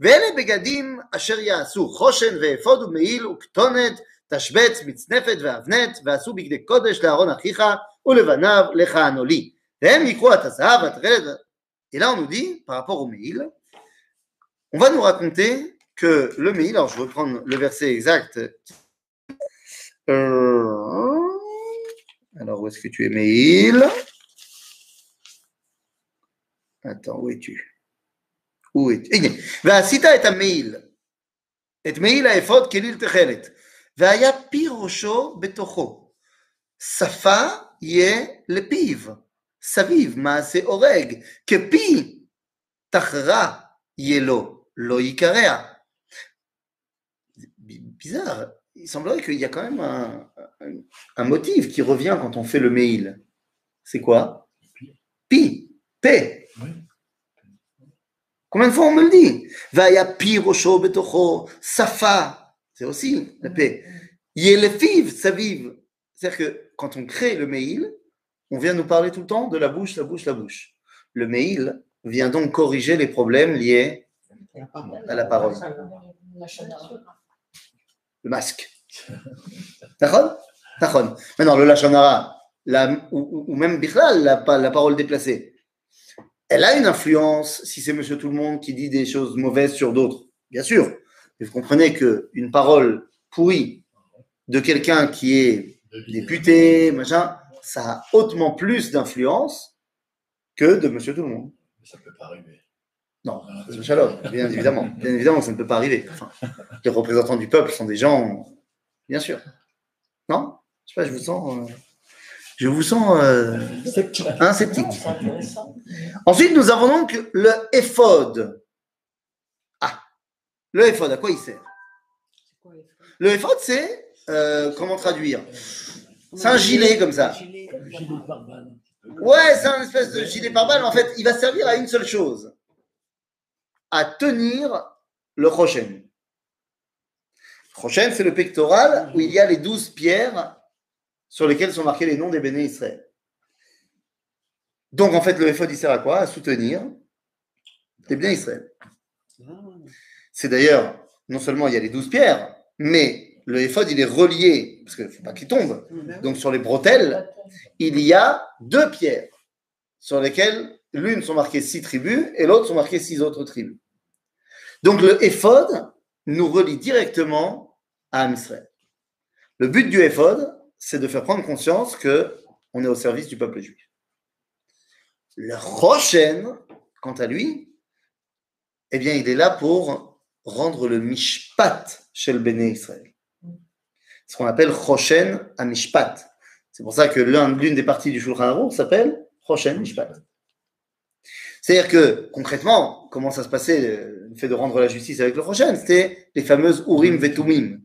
ואלה בגדים אשר יעשו חושן ואפוד ומעיל וכתונת, תשבץ, מצנפת ואבנת, ועשו בגדי קודש לאהרון אחיך ולבניו לכהנו לי. והם יקחו את הזהב והתכלת. Et là, on nous dit, on va nous raconter que le mail, alors je vais reprendre le verset exact. Euh, alors, où est-ce que tu es, mail Attends, où es-tu où es-tu הנה, ועשית את המעיל, את מעיל האפוד כליל תכלת, והיה פי ראשו בתוכו, שפה יהיה לפיו, סביב מעשה הורג, כפי תחרה יהיה לו, Loïkarea. Bizarre. Il semblerait qu'il y a quand même un, motif qui revient quand on fait le mail. C'est quoi? Pi. P. Combien de fois on me le dit? Vaya pi rosho betocho, safa. C'est aussi la paix. Yelefiv, ça vive. C'est-à-dire que quand on crée le mail, on vient nous parler tout le temps de la bouche, la bouche, la bouche. Le mail vient donc corriger les problèmes liés à la parole, le masque. D'accord D'accord. Maintenant, le lachonara, la, ou, même Bichlal, la, la parole déplacée, elle a une influence si c'est monsieur tout le monde qui dit des choses mauvaises sur d'autres, bien sûr. Mais vous comprenez qu'une parole pourrie de quelqu'un qui est député, machin, ça a hautement plus d'influence que de monsieur tout le monde. Ça peut pas arriver. Non, c'est Shalom, bien évidemment. Bien évidemment, ça ne peut pas arriver. Enfin, les représentants du peuple sont des gens, bien sûr. Non? Je sais pas, je vous sens. euh, je vous sens euh, un sceptique. C'est intéressant. Ensuite, nous avons donc le éphod. Ah, le éphod, à quoi il sert? Le éphod, c'est euh, comment traduire? C'est un gilet comme ça. Ouais, c'est un espèce de gilet pare-balles. En fait, il va servir à une seule chose à tenir le Rochen. Rochen, c'est le pectoral où il y a les douze pierres sur lesquelles sont marqués les noms des béné Israël. Donc, en fait, le éphod, il sert à quoi? À soutenir les Israël. C'est d'ailleurs, non seulement il y a les douze pierres, mais le éphod, il est relié, parce qu'il ne faut pas qu'il tombe. Donc, sur les bretelles, il y a deux pierres sur lesquelles l'une sont marquées six tribus et l'autre sont marquées six autres tribus. Donc le éphod nous relie directement à Am Israël. Le but du éphod, c'est de faire prendre conscience que on est au service du peuple juif. Le Rochen, quant à lui, eh bien, il est là pour rendre le mishpat chez le béné Israël. Ce qu'on appelle Rochen à mishpat. C'est pour ça que l'un- l'une des parties du Shulchan Aruch s'appelle Rochen Mishpat. C'est-à-dire que, concrètement, comment ça se passait, le fait de rendre la justice avec le Rochen C'était les fameuses Urim Vetumim.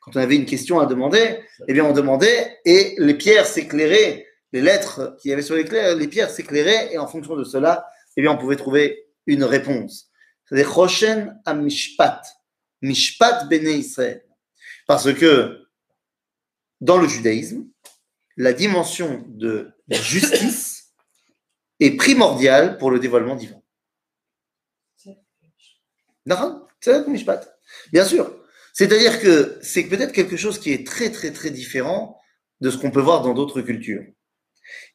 Quand on avait une question à demander, eh bien, on demandait et les pierres s'éclairaient, les lettres qu'il y avait sur les, clés- les pierres s'éclairaient et en fonction de cela, eh bien, on pouvait trouver une réponse. C'est Rochen à Mishpat. Mishpat Bene Israël. Parce que, dans le judaïsme, la dimension de la justice est primordial pour le dévoilement divin. Bien sûr. C'est-à-dire que c'est peut-être quelque chose qui est très très très différent de ce qu'on peut voir dans d'autres cultures.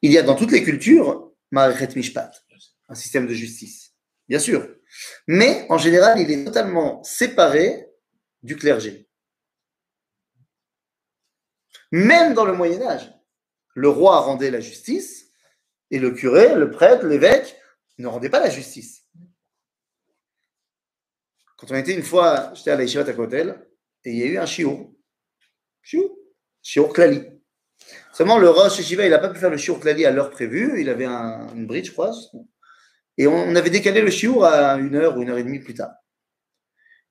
Il y a dans toutes les cultures Ma'arechet Mishpat, un système de justice. Bien sûr. Mais en général, il est totalement séparé du clergé. Même dans le Moyen Âge, le roi rendait la justice et le curé, le prêtre, l'évêque ne rendait pas la justice. Quand on était une fois, j'étais à la Yeshivat à Kotel, et il y a eu un shiur. Shiur Shiur Klali. Seulement, le Rosh Yeshiva, il n'a pas pu faire le shiur Klali à l'heure prévue. Il avait un, une bridge, je crois. Et on avait décalé le shiur à une heure ou une heure et demie plus tard.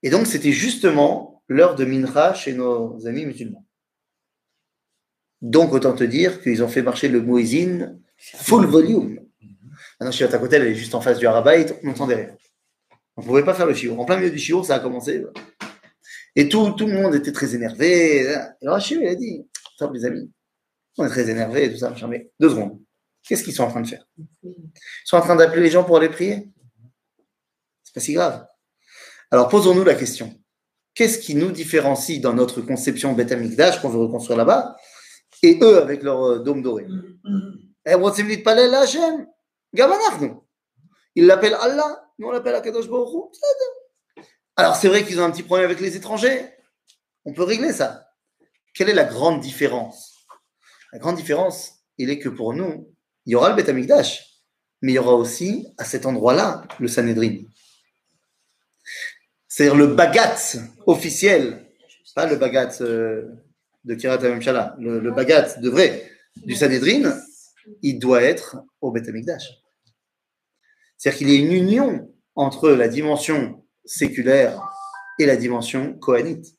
Et donc, c'était justement l'heure de Mincha chez nos amis musulmans. Donc, autant te dire qu'ils ont fait marcher le muezzin full volume. Maintenant, Shivat à Kotel, elle est juste en face du Harabait, on n'entendait rien. On ne pouvait pas faire le shiur. En plein milieu du shiur, ça a commencé. Et tout, tout le monde était très énervé. Et alors, shiur, il a dit Attends, les amis, on est très énervé et tout ça. Mais deux secondes. Qu'est-ce qu'ils sont en train de faire? Ils sont en train d'appeler les gens pour aller prier? C'est pas si grave. Alors, posons-nous la question qu'est-ce qui nous différencie dans notre conception Amikdash qu'on veut reconstruire là-bas et eux avec leur euh, dôme doré? Eh, רוצים להתפלל להשם, גם אנחנו. Ils l'appellent Allah, nous on l'appelle Akadosh Baruch Hu. בסדר. Alors c'est vrai qu'ils ont un petit problème avec les étrangers. On peut régler ça. Quelle est la grande différence La grande différence, il est que pour nous, il y aura le Beth Amikdash, mais il y aura aussi à cet endroit-là le Sanhedrin. C'est-à-dire le bagat officiel, pas le bagat euh, de Kirat Hamemshala, le, le bagat de vrai du Sanhedrin, il doit être au Beth. C'est-à-dire qu'il y a une union entre la dimension séculaire et la dimension kohanite.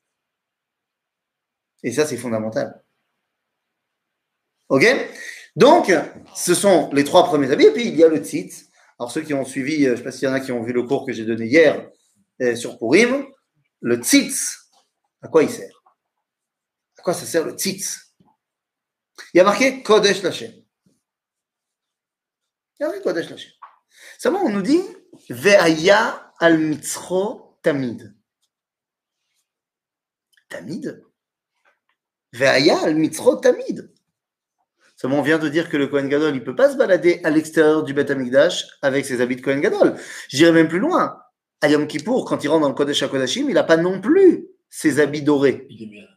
Et ça, c'est fondamental. Ok? Donc, ce sont les trois premiers habits. Et puis, il y a le tzitz. Alors, ceux qui ont suivi, euh, je ne sais pas s'il y en a qui ont vu le cours que j'ai donné hier euh, sur Purim, le tzitz, à quoi il sert? À quoi ça sert le tzitz? Il y a marqué Kodesh Lachem. Il y a marqué Kodesh Lachem. Seulement, on nous dit Ve'aya al mitzro tamid. Tamid? Ve'aya al mitzro tamid. Seulement, on vient de dire que le Kohen Gadol, il ne peut pas se balader à l'extérieur du Beth Amikdash avec ses habits de Kohen Gadol. J'irai même plus loin. À Yom Kippour, quand il rentre dans le Kodesh HaKodashim, il n'a pas non plus ses habits dorés. Il est bien.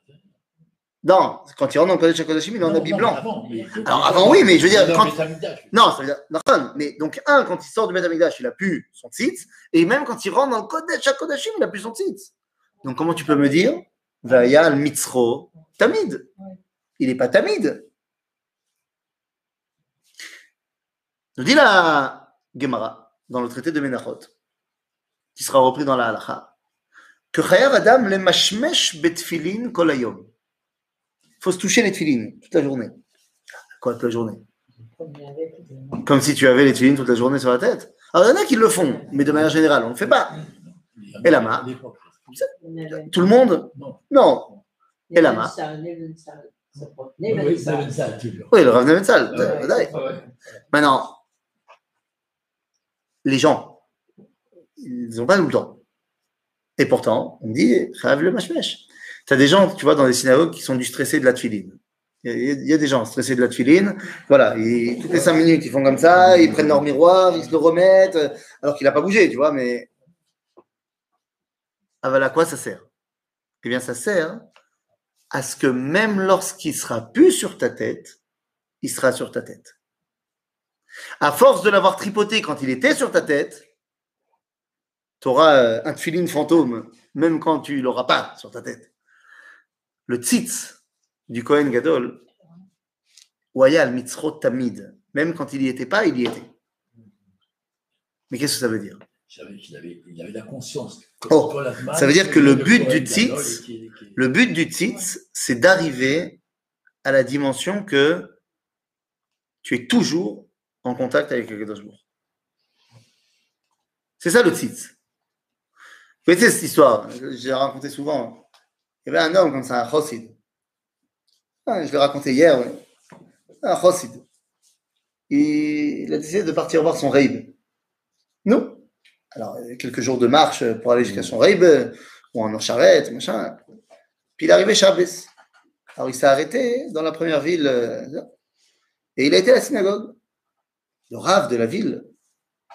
Non, quand il rentre dans le Kodesh HaKodashim, il est en habit blanc. Avant, mais- Alors, avant, oui, mais je veux dire, Non, quand-. Non, ça veut dire, mais donc, un, quand il sort du Beth Amikdash, il a plus son tzitz, et même quand il rentre dans le Kodesh HaKodashim, il a plus son tzitz. Donc, comment tu peux me dire, Vaya al mitzro tamid? Il n'est pas tamid. Nous dit la Gemara, dans le traité de Menachot, qui sera repris dans la Halacha, que Chayav Adam le mashmesh betfilin kol hayom. Il faut se toucher les tefilines toute la journée. Quoi, toute la journée Comme si tu avais les tefilines toute la journée sur la tête. Alors, il y en a qui le font, mais de manière générale, on ne le fait pas. Et la main Tout le monde Non. Et la main oui, le Rav Nevensal. Maintenant, les gens, ils n'ont pas tout le temps. Et pourtant, on dit, Rav le mashmesh. Tu as des gens, tu vois, dans des synagogues qui sont du stressé de la tfiline. Il y, a, des gens stressés de la tfiline. Voilà, toutes les cinq minutes, ils font comme ça, ils prennent leur miroir, ils se le remettent, euh, alors qu'il n'a pas bougé, tu vois, mais. Ah, voilà, à quoi ça sert? Eh bien, ça sert à ce que même lorsqu'il sera plus sur ta tête, il sera sur ta tête. À force de l'avoir tripoté quand il était sur ta tête, tu auras un tfiline fantôme, même quand tu l'auras pas sur ta tête. Le tzitz du Kohen Gadol, Wayal Mitzrot Tamid, même quand il n'y était pas, il y était. Mais qu'est-ce que ça veut dire? Qu'il avait, il avait la conscience. Oh, ça veut dire que le but du tzitz, et qui- qui- Le but du tzitz, c'est d'arriver à la dimension que tu es toujours en contact avec le Kadosh. C'est ça le tzitz. Vous connaissez cette histoire J'ai raconté souvent. Il y avait un homme comme ça, un chossid. Ah, je l'ai raconté hier. ouais. Un chossid. il a décidé de partir voir son Reib. Non. Alors, quelques jours de marche pour aller jusqu'à son euh, ou en charrette, machin. Puis il est arrivé Shabbos. Alors, il s'est arrêté dans la première ville, euh, et il a été à la synagogue. Le Rav de la ville,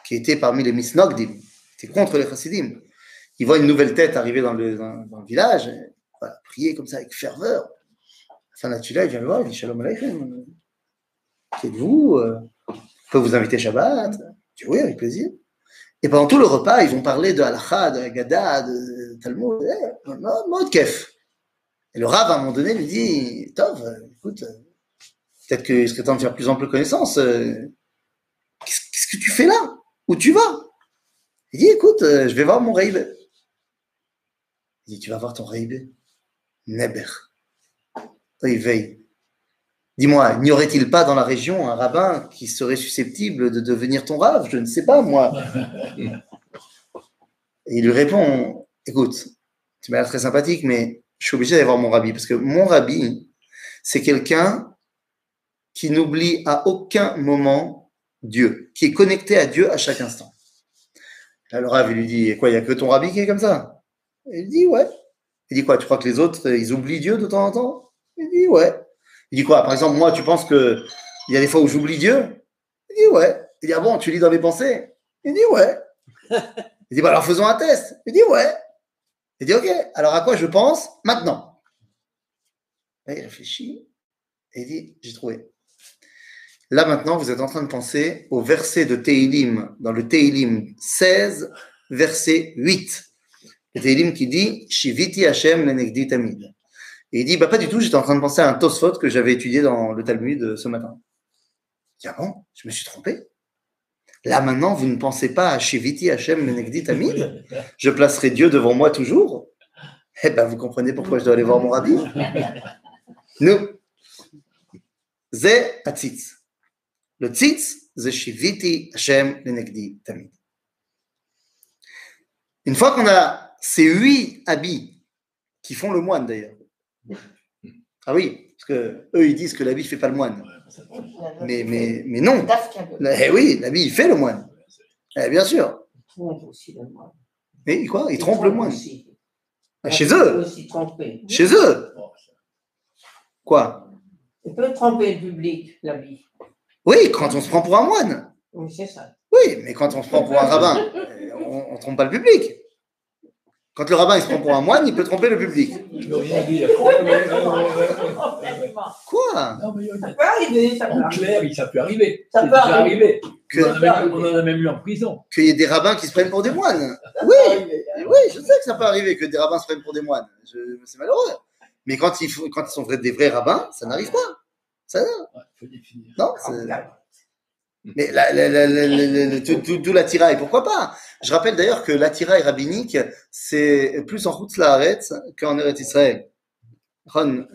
qui était parmi les Misnogdim, était contre les Chassidim. Il voit une nouvelle tête arriver dans le, village, voilà, prier comme ça avec ferveur. Là, il vient le voir, il dit Shalom Aleichem. Qui êtes-vous euh, Je peux vous inviter Shabbat? Il dit oui, avec plaisir. Et pendant tout le repas, ils vont parler de Halacha, de Haggadah, de Talmud, mode kef. Et le Rav, à un moment donné, lui dit Tov, euh, écoute, euh, peut-être qu'il serait temps de faire plus ample connaissance. euh, Qu'est-ce qu'est-ce que tu fais là? Où tu vas? Il dit écoute, euh, je vais voir mon Reib. Il dit tu vas voir ton Reib? Neber. Il veille. Dis-moi, n'y aurait-il pas dans la région un rabbin qui serait susceptible de devenir ton rave? Je ne sais pas, moi. Il lui répond Écoute, tu m'as l'air très sympathique, mais je suis obligé d'aller voir mon rabbi. Parce que mon rabbi, c'est quelqu'un qui n'oublie à aucun moment Dieu, qui est connecté à Dieu à chaque instant. Là, le rave, lui dit Quoi, il n'y a que ton rabbi qui est comme ça? Il dit Ouais. Il dit quoi Tu crois que les autres, ils oublient Dieu de temps en temps? Il dit Ouais. Il dit quoi Par exemple, moi, tu penses que il y a des fois où j'oublie Dieu? Il dit ouais. Il dit ah bon, tu lis dans mes pensées? Il dit ouais. Il dit bah alors faisons un test. Il dit ouais. Il dit ok. Alors à quoi je pense maintenant? Là, il réfléchit et il dit j'ai trouvé. Là maintenant, vous êtes en train de penser au verset de Teilim dans le Teilim 16, verset 8. Qui dit Shiviti Hashem lenegdi tamid. Et il dit, bah, pas du tout, j'étais en train de penser à un Tosfot que j'avais étudié dans le Talmud ce matin. Il ah bon, je me suis trompé? Là maintenant, vous ne pensez pas à Shiviti Hashem Menegdi Tamid? Je placerai Dieu devant moi toujours? Eh ben, vous comprenez pourquoi je dois aller voir mon rabbi Nous. Ze Atzitz. Le Tzitz, ze Shiviti Hashem Menegdi Tamid. Une fois qu'on a ces huit habits qui font le moine d'ailleurs, ah oui, parce que eux ils disent que l'habit fait pas le moine. Mais, mais, mais non. Eh oui, l'habit il fait le moine. Eh, bien sûr. trompe aussi le moine. Mais quoi? Il trompe le moine. Ah, Chez eux aussi tromper. Chez eux Quoi? Il peut tromper le public, la vie. Oui, quand on se prend pour un moine. Oui, c'est ça. Oui, mais quand on se prend pour un rabbin, on ne trompe pas le public. Quand le rabbin il se prend pour un moine, il peut tromper le public. Je veux rien dire. Quoi Non, mais Ça peut arriver, ça peut en arriver. clair, ça peut arriver. Ça peut déjà arriver. Que- On, en a même, on en a même eu en prison. Qu'il y ait des rabbins qui se prennent pour des moines. Ça Oui, peut arriver. oui, je sais que ça peut arriver que des rabbins se prennent pour des moines. Je- C'est malheureux. Mais quand ils, font- quand ils sont des vrais rabbins, ça n'arrive pas. Ça, Ouais, faut définir. non, c'est- Mais la, la, la, la, la- la- la- tout, tout, tout l'attirail, pourquoi pas? Je rappelle d'ailleurs que l'attirail rabbinique, c'est plus en route la qu'en Eretz Israël. Ron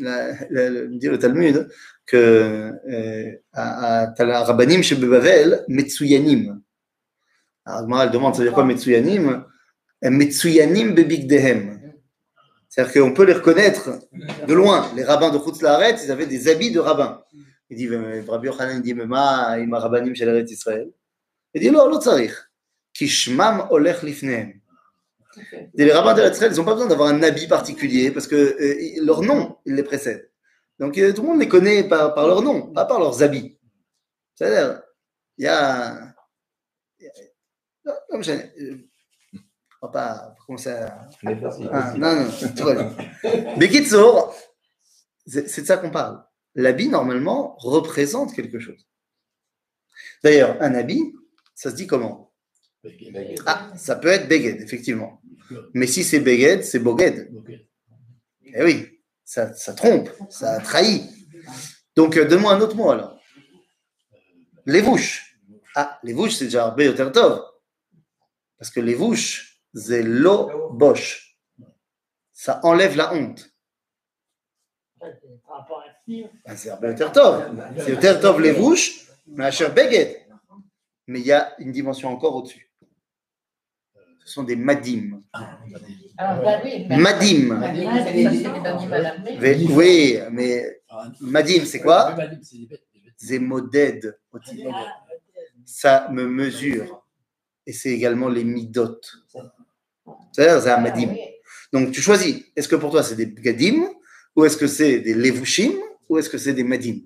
dit le Talmud que euh, Rabbanim chez Bebavel, Metsuyanim. Alors, elle demande, ça veut dire quoi ah. Metsuyanim? Euh, Metsuyanim Bebigdehem. C'est-à-dire qu'on peut les reconnaître de loin. Les rabbins de Chutz ils avaient des habits de rabbins. Il dit, euh, Rabbi Yochanan, il dit, mais ma, il m'a rabbanim chez l'Eretz Israël. Il dit, non, l'autre, ça Kishmam Olech Lifneem. Les rabbins de Israël, ils n'ont pas besoin d'avoir un habit particulier parce que euh, leur nom, il les précède. Donc euh, tout le monde les connaît par, leur nom, pas par leurs habits. C'est-à-dire, il y a. Comme euh, on va pas commencer à. Ah, non, non, tout va bien. c'est de ça qu'on parle. L'habit, normalement, représente quelque chose. D'ailleurs, un habit, ça se dit comment? Ah, ça peut être Beged, effectivement. Mais si c'est Beged, c'est Boged. Eh oui, ça, ça trompe, ça trahit. Donc, euh, donne-moi un autre mot alors. Les vouches. Ah, les vouches, c'est déjà Arbe. Parce que les vouches, c'est lo bosh. Ça enlève la honte. Ah, c'est Arbe Yoter Tov. C'est Yoter Tov les vouches, mais Asher Beged. Mais il y a une dimension encore au-dessus. Ce sont des madim. Ah, bah oui. mais- Madim. Madim, les- madim à l'armée. Ve- Oui, mais Ah, madim, c'est quoi Madim, c'est. Zemoded. Ça me mesure. Et c'est également les midot. C'est-à-dire, c'est un madim. Ah, oui. Donc tu choisis. Est-ce que pour toi c'est des gadim ou est-ce que c'est des levushim ou est-ce que c'est des madim?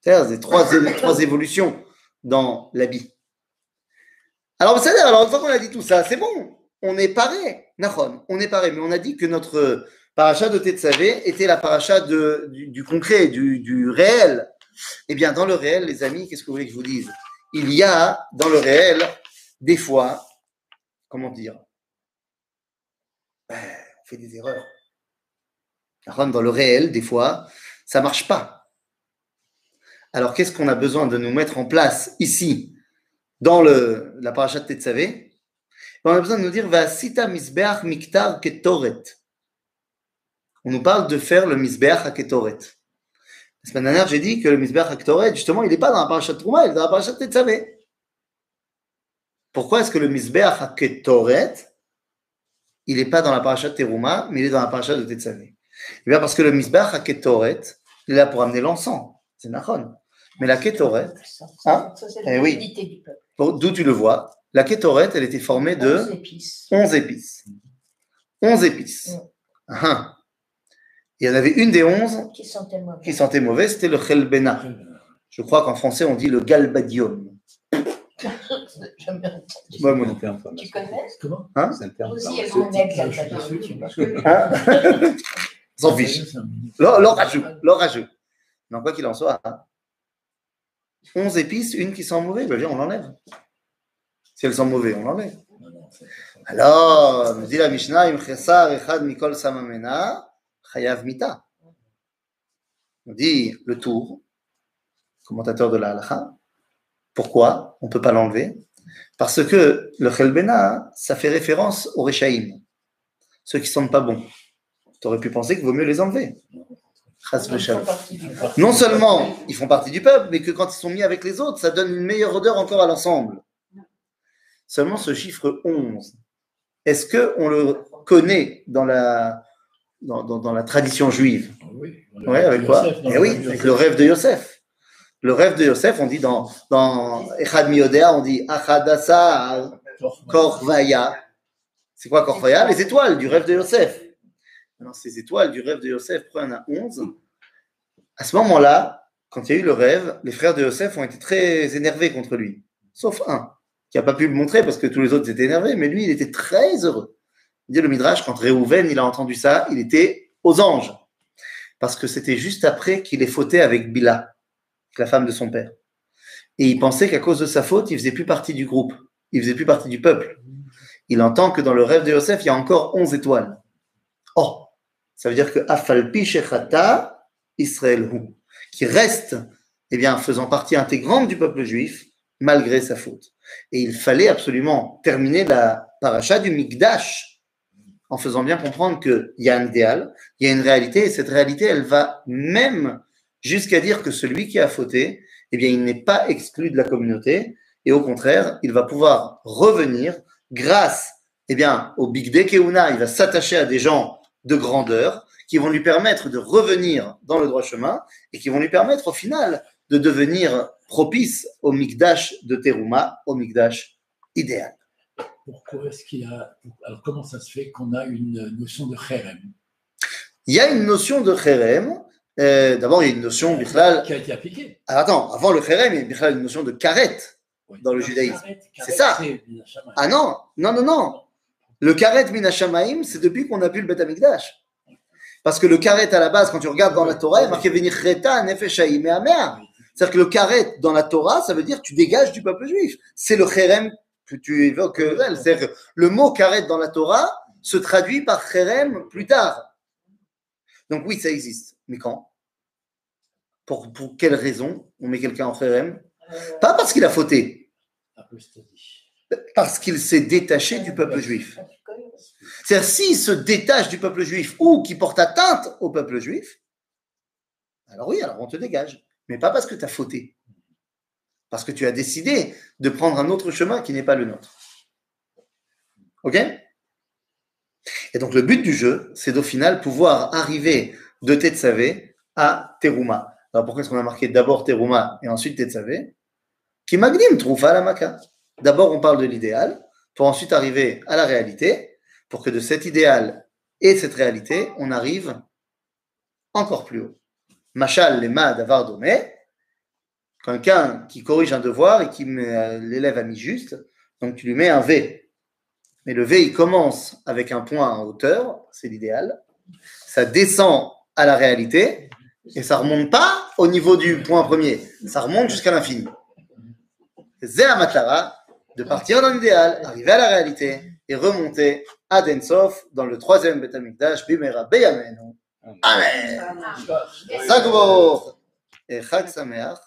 C'est-à-dire c'est trois, trois évolutions dans l'habit. Alors vous savez, alors une fois qu'on a dit tout ça, c'est bon. On est paré, Nahon, on est paré, mais on a dit que notre paracha de Tetzavé était la paracha du, concret, du, réel. Eh bien, dans le réel, les amis, qu'est-ce que vous voulez que je vous dise? Il y a dans le réel, des fois, comment dire? Ben, On fait des erreurs. Nahon, Dans le réel, des fois, ça marche pas. Alors, qu'est-ce qu'on a besoin de nous mettre en place ici, dans le, la paracha de Tetzavé on a besoin de nous dire Vasita misbeach miktar ketoret. On nous parle de faire le misbeach à ketoret. La semaine dernière, j'ai dit que le misbeach à ketoret, justement, il n'est pas dans la paracha de Trouma, il est dans la paracha de Tetzavé. Pourquoi est-ce que le misbeach à ketoret, il n'est pas dans la paracha de Teruma, mais il est dans la paracha de Tetzavé Eh bien, parce que le misbeach à ketoret, il est là pour amener l'encens. C'est nachon. Mais la ketoret, Hein? Eh oui. D'où tu le vois, la ketoret, elle était formée de. Onze épices. 11 épices. 11 épices. Mm. Ah. Il y en avait une des 11 Qui sentait mauvais. qui sentait mauvais, c'était le chelbena. Je crois qu'en français, on dit le galbadium. Jamais entendu. Moi Tu connais? Comment? C'est un terme vois. Hein? S'en fiche. L'or- L'orageux. L'orageux. Non, quoi qu'il en soit. hein. 11 épices, une qui sent mauvais, ben on l'enlève. Si elle sent mauvais, on l'enlève. Alors, nous dit la Mishnah, Im chesar echad mikol samamena, chayav mita. On dit le tour, commentateur de la halakha. Pourquoi on ne peut pas l'enlever? Parce que le chelbena, ça fait référence aux rechaïm, ceux qui ne sentent pas bon. Tu aurais pu penser qu'il vaut mieux les enlever. Non seulement ils font partie du peuple, mais que quand ils sont mis avec les autres, ça donne une meilleure odeur encore à l'ensemble. Seulement ce chiffre 11, est-ce qu'on le connaît dans la, dans, dans- dans la tradition juive? Oui, Oui, avec quoi? Eh oui, avec le rêve de Yosef. Le rêve de Yosef, on dit dans, dans Echad Miodea, on dit Achadasa Korvaya. C'est quoi Korvaya Les étoiles du rêve de Yosef. Alors, ces étoiles du rêve de Yosef prennent à 11. À ce moment-là, quand il y a eu le rêve, les frères de Yosef ont été très énervés contre lui. Sauf un, qui n'a pas pu le montrer parce que tous les autres étaient énervés, mais lui, il était très heureux. Il dit le Midrash, quand Réhouven, il a entendu ça, il était aux anges. Parce que c'était juste après qu'il ait fauté avec Bila, la femme de son père. Et il pensait qu'à cause de sa faute, il faisait plus partie du groupe. Il faisait plus partie du peuple. Il entend que dans le rêve de Yosef, il y a encore 11 étoiles. Oh, ça veut dire que Afalpi Shechata Israël Hu, qui reste eh bien, faisant partie intégrante du peuple juif, malgré sa faute. Et il fallait absolument terminer la paracha du Mikdash en faisant bien comprendre qu'il y a un idéal, il y a une réalité, et cette réalité, elle va même jusqu'à dire que celui qui a fauté, eh bien, il n'est pas exclu de la communauté, et au contraire, il va pouvoir revenir grâce eh bien, au Big Day il va s'attacher à des gens de grandeur qui vont lui permettre de revenir dans le droit chemin et qui vont lui permettre au final de devenir propice au Mikdash de Teruma, au Mikdash idéal. Pourquoi est-ce qu'il y a. Alors, comment ça se fait qu'on a une notion de Kherem? Il y a une notion de Kherem. euh, D'abord, il y a une notion, Bichlal. qui a été appliquée Alors, attends, avant le Kherem, il y a Bichlal une notion de Karet. Dans le judaïsme. Karet, C'est ça. Ah non, non, non, non. Le Karet Minashamaim, c'est depuis qu'on a vu le Bet Amikdash. Parce que le Karet, à la base, quand tu regardes dans la Torah, il a marqué Venir Cheta, Nefeshaim et Amea. C'est-à-dire que le Karet, dans la Torah, ça veut dire tu dégages du peuple juif. C'est le Kherem que tu évoques, elle. C'est-à-dire que le mot Karet dans la Torah se traduit par Kherem plus tard. Donc oui, ça existe. Mais quand? Pour, pour quelle raison on met quelqu'un en Kherem? Euh, Pas parce qu'il a fauté, parce qu'il s'est détaché du peuple juif. C'est-à-dire, s'il se détache du peuple juif ou qui porte atteinte au peuple juif, alors oui, alors on te dégage. Mais pas parce que tu as fauté. Parce que tu as décidé de prendre un autre chemin qui n'est pas le nôtre. OK? Et donc, le but du jeu, c'est d'au final pouvoir arriver de Tetsavé à Teruma. Alors pourquoi est-ce qu'on a marqué d'abord Teruma et ensuite Tetzavé? Qui magnim troufa la maka. D'abord on parle de l'idéal pour ensuite arriver à la réalité, pour que de cet idéal et cette réalité, on arrive encore plus haut. Machal lema d'avar domé, quelqu'un qui corrige un devoir et qui met, euh, l'élève a mis juste, donc tu lui mets un V. Mais le V, il commence avec un point en hauteur, c'est l'idéal. Ça descend à la réalité et ça remonte pas au niveau du point premier, ça remonte jusqu'à l'infini. À Matlara de partir dans l'idéal, arriver à la réalité et remonter à Densov dans le troisième Beth Amikdash, Bimera Beyamenu. Amen. Chag Baruch et Chag Sameach.